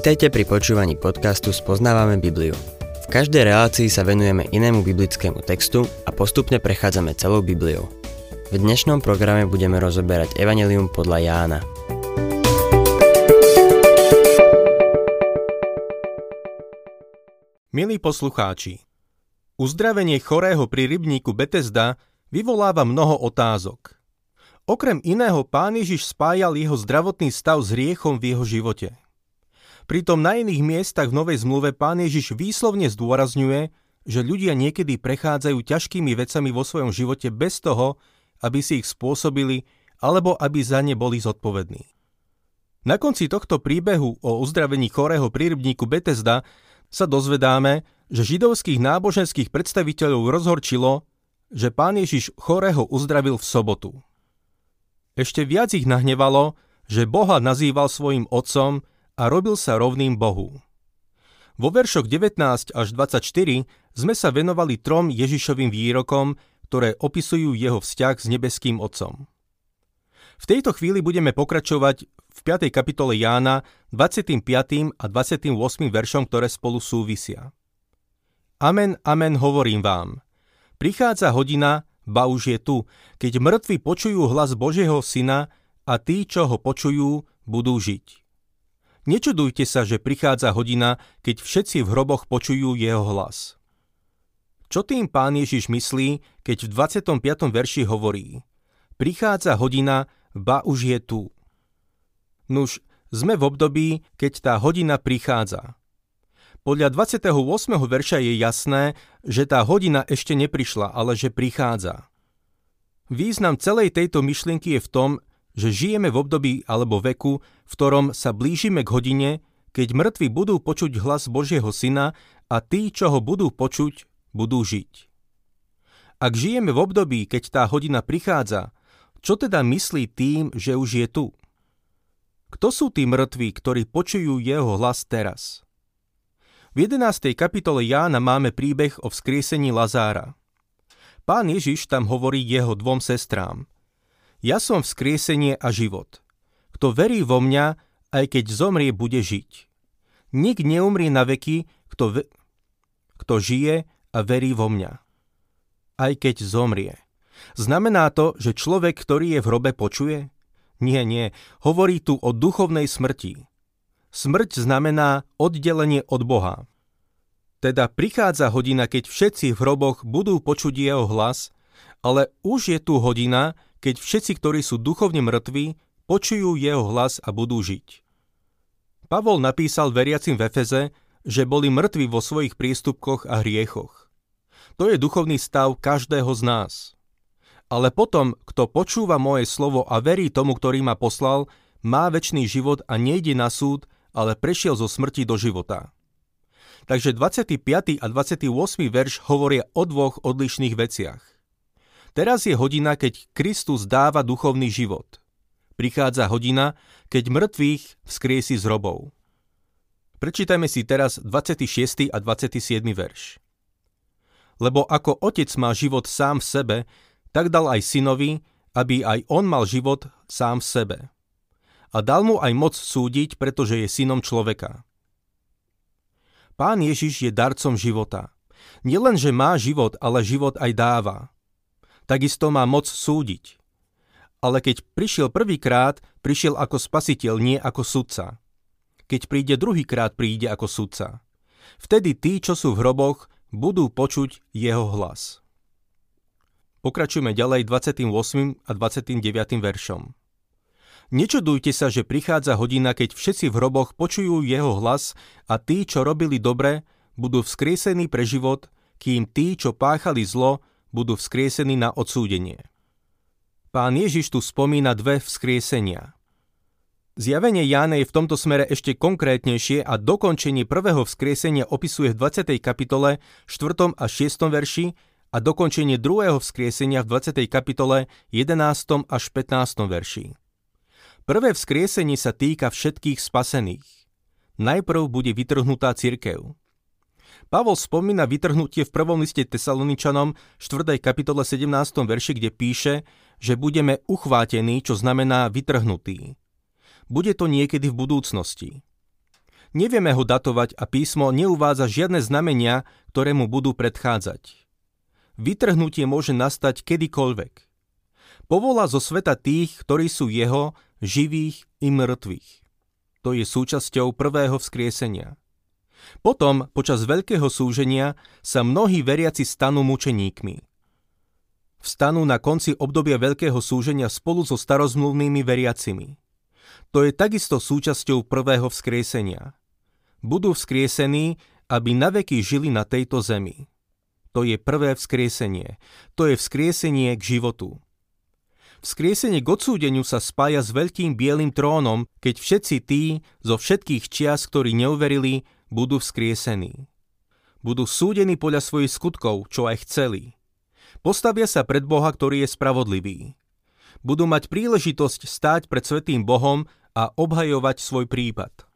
Vítajte pri počúvaní podcastu Spoznávame Bibliu. V každej relácii sa venujeme inému biblickému textu a postupne prechádzame celou Bibliou. V dnešnom programe budeme rozoberať Evangelium podľa Jána. Milí poslucháči, uzdravenie chorého pri rybníku Betesda vyvoláva mnoho otázok. Okrem iného pán Ježiš spájal jeho zdravotný stav s riechom v jeho živote – Pritom na iných miestach v Novej zmluve pán Ježiš výslovne zdôrazňuje, že ľudia niekedy prechádzajú ťažkými vecami vo svojom živote bez toho, aby si ich spôsobili alebo aby za ne boli zodpovední. Na konci tohto príbehu o uzdravení chorého prírybníku Betesda sa dozvedáme, že židovských náboženských predstaviteľov rozhorčilo, že pán Ježiš chorého uzdravil v sobotu. Ešte viac ich nahnevalo, že Boha nazýval svojim otcom a robil sa rovným Bohu. Vo veršoch 19 až 24 sme sa venovali trom Ježišovým výrokom, ktoré opisujú jeho vzťah s nebeským Otcom. V tejto chvíli budeme pokračovať v 5. kapitole Jána 25. a 28. veršom, ktoré spolu súvisia. Amen, amen, hovorím vám. Prichádza hodina, ba už je tu, keď mŕtvi počujú hlas Božieho Syna a tí, čo ho počujú, budú žiť. Nečudujte sa, že prichádza hodina, keď všetci v hroboch počujú jeho hlas. Čo tým pán Ježiš myslí, keď v 25. verši hovorí Prichádza hodina, ba už je tu. Nuž, sme v období, keď tá hodina prichádza. Podľa 28. verša je jasné, že tá hodina ešte neprišla, ale že prichádza. Význam celej tejto myšlienky je v tom, že žijeme v období alebo veku, v ktorom sa blížime k hodine, keď mŕtvi budú počuť hlas Božieho Syna a tí, čo ho budú počuť, budú žiť. Ak žijeme v období, keď tá hodina prichádza, čo teda myslí tým, že už je tu? Kto sú tí mŕtvi, ktorí počujú jeho hlas teraz? V 11. kapitole Jána máme príbeh o vzkriesení Lazára. Pán Ježiš tam hovorí jeho dvom sestrám – ja som vzkriesenie a život. Kto verí vo mňa, aj keď zomrie, bude žiť. Nik neumrie na veky, kto, ve- kto žije a verí vo mňa. Aj keď zomrie. Znamená to, že človek, ktorý je v hrobe, počuje? Nie, nie. Hovorí tu o duchovnej smrti. Smrť znamená oddelenie od Boha. Teda prichádza hodina, keď všetci v hroboch budú počuť jeho hlas, ale už je tu hodina, keď všetci, ktorí sú duchovne mŕtvi, počujú jeho hlas a budú žiť. Pavol napísal veriacim v Efeze, že boli mŕtvi vo svojich prístupkoch a hriechoch. To je duchovný stav každého z nás. Ale potom, kto počúva moje slovo a verí tomu, ktorý ma poslal, má väčší život a nejde na súd, ale prešiel zo smrti do života. Takže 25. a 28. verš hovoria o dvoch odlišných veciach. Teraz je hodina, keď Kristus dáva duchovný život. Prichádza hodina, keď mŕtvych vzkriesi z robov. Prečítajme si teraz 26. a 27. verš. Lebo ako otec má život sám v sebe, tak dal aj synovi, aby aj on mal život sám v sebe. A dal mu aj moc súdiť, pretože je synom človeka. Pán Ježiš je darcom života. Nielen, že má život, ale život aj dáva takisto má moc súdiť. Ale keď prišiel prvýkrát, prišiel ako spasiteľ, nie ako sudca. Keď príde druhýkrát, príde ako sudca. Vtedy tí, čo sú v hroboch, budú počuť jeho hlas. Pokračujeme ďalej 28. a 29. veršom. Nečudujte sa, že prichádza hodina, keď všetci v hroboch počujú jeho hlas a tí, čo robili dobre, budú vzkriesení pre život, kým tí, čo páchali zlo, budú vzkriesení na odsúdenie. Pán Ježiš tu spomína dve vzkriesenia. Zjavenie Jána je v tomto smere ešte konkrétnejšie a dokončenie prvého vzkriesenia opisuje v 20. kapitole 4. a 6. verši a dokončenie druhého vzkriesenia v 20. kapitole 11. až 15. verši. Prvé vzkriesenie sa týka všetkých spasených. Najprv bude vytrhnutá cirkev. Pavol spomína vytrhnutie v prvom liste Tesaloničanom 4. kapitole 17. verši, kde píše, že budeme uchvátení, čo znamená vytrhnutí. Bude to niekedy v budúcnosti. Nevieme ho datovať a písmo neuvádza žiadne znamenia, ktoré mu budú predchádzať. Vytrhnutie môže nastať kedykoľvek. Povolá zo sveta tých, ktorí sú jeho, živých i mŕtvych. To je súčasťou prvého vzkriesenia. Potom, počas veľkého súženia, sa mnohí veriaci stanú mučeníkmi. Vstanú na konci obdobia veľkého súženia spolu so starozmluvnými veriacimi. To je takisto súčasťou prvého vzkriesenia. Budú vzkriesení, aby naveky žili na tejto zemi. To je prvé vzkriesenie. To je vzkriesenie k životu. Vzkriesenie k odsúdeniu sa spája s veľkým bielým trónom, keď všetci tí zo všetkých čias, ktorí neuverili, budú vzkriesení. Budú súdení podľa svojich skutkov, čo aj chceli. Postavia sa pred Boha, ktorý je spravodlivý. Budú mať príležitosť stáť pred Svetým Bohom a obhajovať svoj prípad.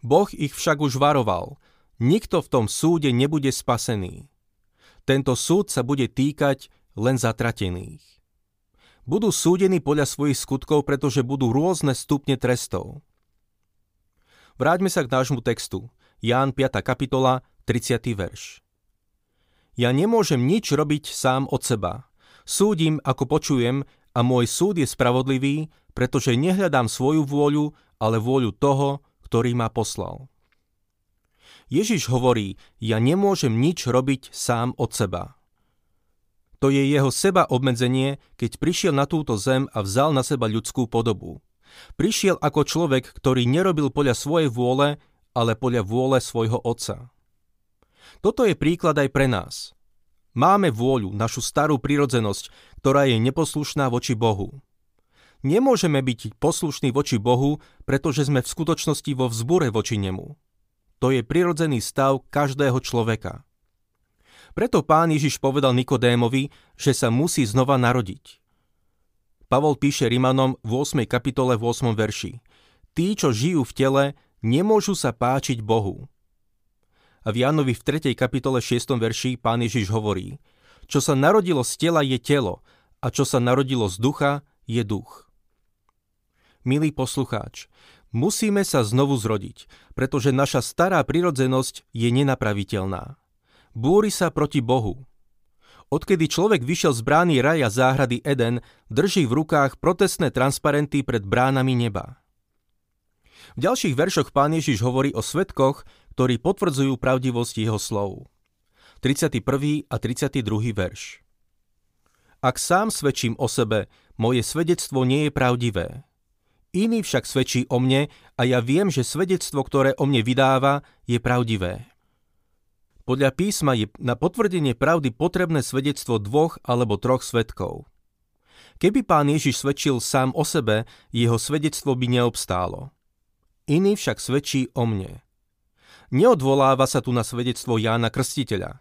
Boh ich však už varoval. Nikto v tom súde nebude spasený. Tento súd sa bude týkať len zatratených. Budú súdení podľa svojich skutkov, pretože budú rôzne stupne trestov. Vráťme sa k nášmu textu. Ján 5. kapitola, 30. verš. Ja nemôžem nič robiť sám od seba. Súdim, ako počujem, a môj súd je spravodlivý, pretože nehľadám svoju vôľu, ale vôľu toho, ktorý ma poslal. Ježiš hovorí, ja nemôžem nič robiť sám od seba. To je jeho seba obmedzenie, keď prišiel na túto zem a vzal na seba ľudskú podobu. Prišiel ako človek, ktorý nerobil podľa svojej vôle, ale podľa vôle svojho otca. Toto je príklad aj pre nás. Máme vôľu, našu starú prirodzenosť, ktorá je neposlušná voči Bohu. Nemôžeme byť poslušní voči Bohu, pretože sme v skutočnosti vo vzbure voči Nemu. To je prirodzený stav každého človeka. Preto pán Ježiš povedal Nikodémovi, že sa musí znova narodiť. Pavol píše Rimanom v 8. kapitole v 8. verši. Tí, čo žijú v tele, nemôžu sa páčiť Bohu. A v Jánovi v 3. kapitole 6. verši pán Ježiš hovorí, čo sa narodilo z tela je telo a čo sa narodilo z ducha je duch. Milý poslucháč, musíme sa znovu zrodiť, pretože naša stará prirodzenosť je nenapraviteľná. Búri sa proti Bohu. Odkedy človek vyšiel z brány raja záhrady Eden, drží v rukách protestné transparenty pred bránami neba. V ďalších veršoch pán Ježiš hovorí o svetkoch, ktorí potvrdzujú pravdivosť jeho slov. 31. a 32. verš Ak sám svedčím o sebe, moje svedectvo nie je pravdivé. Iný však svedčí o mne a ja viem, že svedectvo, ktoré o mne vydáva, je pravdivé. Podľa písma je na potvrdenie pravdy potrebné svedectvo dvoch alebo troch svetkov. Keby pán Ježiš svedčil sám o sebe, jeho svedectvo by neobstálo. Iný však svedčí o mne. Neodvoláva sa tu na svedectvo Jána Krstiteľa.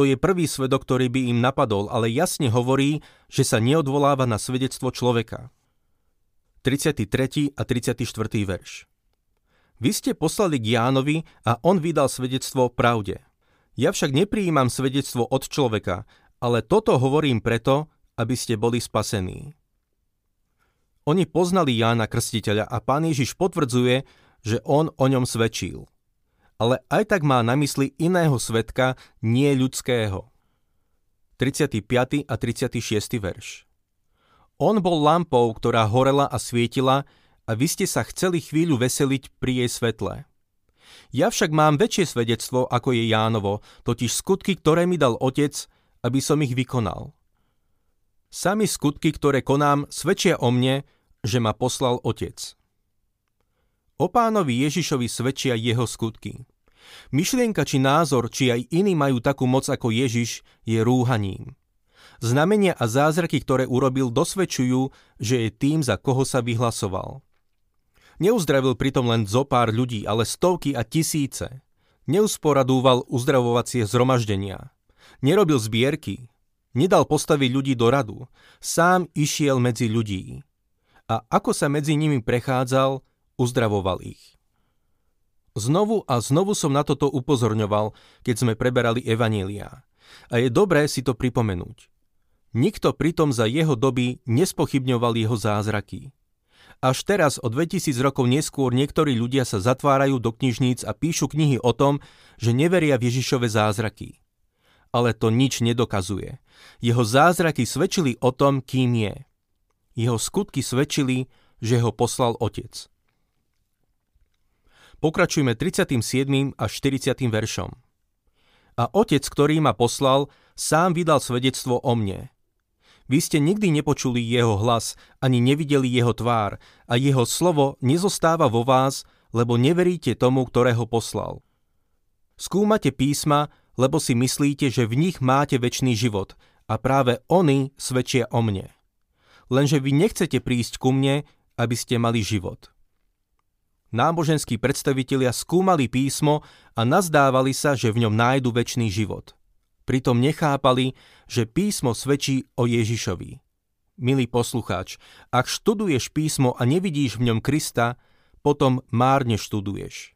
To je prvý svedok, ktorý by im napadol, ale jasne hovorí, že sa neodvoláva na svedectvo človeka. 33. a 34. verš Vy ste poslali k Jánovi a on vydal svedectvo pravde. Ja však neprijímam svedectvo od človeka, ale toto hovorím preto, aby ste boli spasení. Oni poznali Jána Krstiteľa a pán Ježiš potvrdzuje, že on o ňom svedčil. Ale aj tak má na mysli iného svetka, nie ľudského. 35. a 36. verš On bol lampou, ktorá horela a svietila a vy ste sa chceli chvíľu veseliť pri jej svetle. Ja však mám väčšie svedectvo, ako je Jánovo, totiž skutky, ktoré mi dal Otec, aby som ich vykonal. Sami skutky, ktoré konám, svedčia o mne, že ma poslal Otec. O pánovi Ježišovi svedčia jeho skutky. Myšlienka či názor, či aj iní majú takú moc ako Ježiš, je rúhaním. Znamenia a zázraky, ktoré urobil, dosvedčujú, že je tým, za koho sa vyhlasoval. Neuzdravil pritom len zo pár ľudí, ale stovky a tisíce. Neusporadúval uzdravovacie zhromaždenia. Nerobil zbierky. Nedal postaviť ľudí do radu. Sám išiel medzi ľudí. A ako sa medzi nimi prechádzal, uzdravoval ich. Znovu a znovu som na toto upozorňoval, keď sme preberali Evanília. A je dobré si to pripomenúť. Nikto pritom za jeho doby nespochybňoval jeho zázraky. Až teraz o 2000 rokov neskôr niektorí ľudia sa zatvárajú do knižníc a píšu knihy o tom, že neveria v Ježišove zázraky. Ale to nič nedokazuje. Jeho zázraky svedčili o tom, kým je. Jeho skutky svedčili, že ho poslal Otec. Pokračujme 37. až 40. veršom. A Otec, ktorý ma poslal, sám vydal svedectvo o mne – vy ste nikdy nepočuli jeho hlas, ani nevideli jeho tvár a jeho slovo nezostáva vo vás, lebo neveríte tomu, ktorého poslal. Skúmate písma, lebo si myslíte, že v nich máte väčší život a práve oni svedčia o mne. Lenže vy nechcete prísť ku mne, aby ste mali život. Náboženskí predstavitelia skúmali písmo a nazdávali sa, že v ňom nájdu väčší život. Pritom nechápali, že písmo svedčí o Ježišovi. Milý poslucháč, ak študuješ písmo a nevidíš v ňom Krista, potom márne študuješ.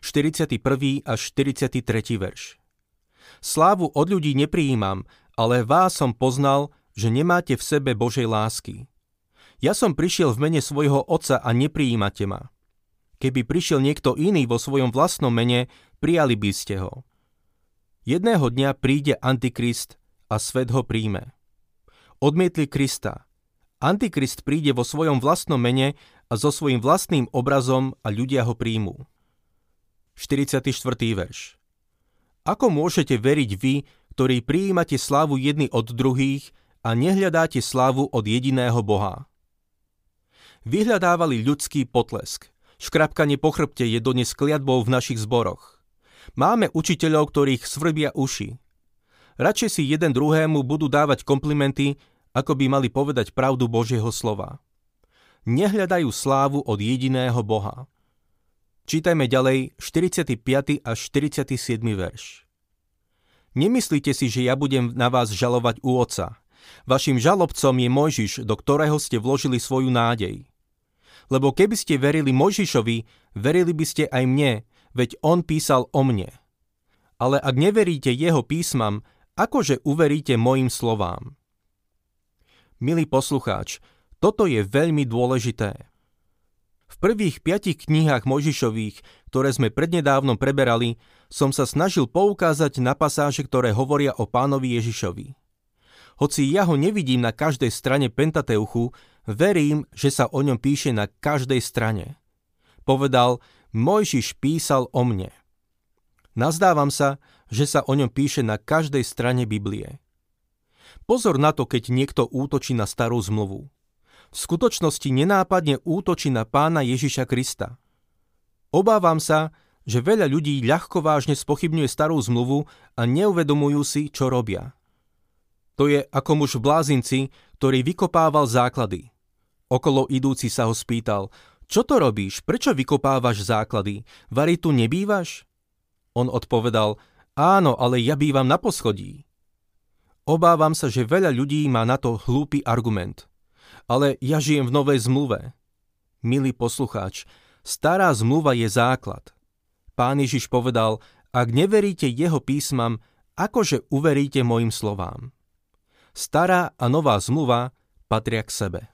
41. až 43. verš Slávu od ľudí neprijímam, ale vás som poznal, že nemáte v sebe Božej lásky. Ja som prišiel v mene svojho otca a neprijímate ma. Keby prišiel niekto iný vo svojom vlastnom mene, prijali by ste ho. Jedného dňa príde Antikrist a svet ho príjme. Odmietli Krista. Antikrist príde vo svojom vlastnom mene a so svojím vlastným obrazom a ľudia ho príjmú. 44. verš Ako môžete veriť vy, ktorí prijímate slávu jedny od druhých a nehľadáte slávu od jediného Boha? Vyhľadávali ľudský potlesk. Škrapkanie po chrbte je dodnes kliatbou v našich zboroch. Máme učiteľov, ktorých svrbia uši. Radšej si jeden druhému budú dávať komplimenty, ako by mali povedať pravdu Božieho slova. Nehľadajú slávu od jediného Boha. Čítajme ďalej 45. až 47. verš. Nemyslíte si, že ja budem na vás žalovať u oca. Vašim žalobcom je Mojžiš, do ktorého ste vložili svoju nádej. Lebo keby ste verili Mojžišovi, verili by ste aj mne, veď on písal o mne. Ale ak neveríte jeho písmam, akože uveríte mojim slovám? Milý poslucháč, toto je veľmi dôležité. V prvých piatich knihách Mojžišových, ktoré sme prednedávnom preberali, som sa snažil poukázať na pasáže, ktoré hovoria o pánovi Ježišovi. Hoci ja ho nevidím na každej strane Pentateuchu, verím, že sa o ňom píše na každej strane. Povedal, Mojžiš písal o mne. Nazdávam sa, že sa o ňom píše na každej strane Biblie. Pozor na to, keď niekto útočí na starú zmluvu. V skutočnosti nenápadne útočí na pána Ježiša Krista. Obávam sa, že veľa ľudí ľahko vážne spochybňuje starú zmluvu a neuvedomujú si, čo robia. To je ako muž v blázinci, ktorý vykopával základy. Okolo idúci sa ho spýtal, čo to robíš? Prečo vykopávaš základy? Vary tu nebývaš? On odpovedal, áno, ale ja bývam na poschodí. Obávam sa, že veľa ľudí má na to hlúpy argument. Ale ja žijem v novej zmluve. Milý poslucháč, stará zmluva je základ. Pán Ježiš povedal, ak neveríte jeho písmam, akože uveríte mojim slovám. Stará a nová zmluva patria k sebe.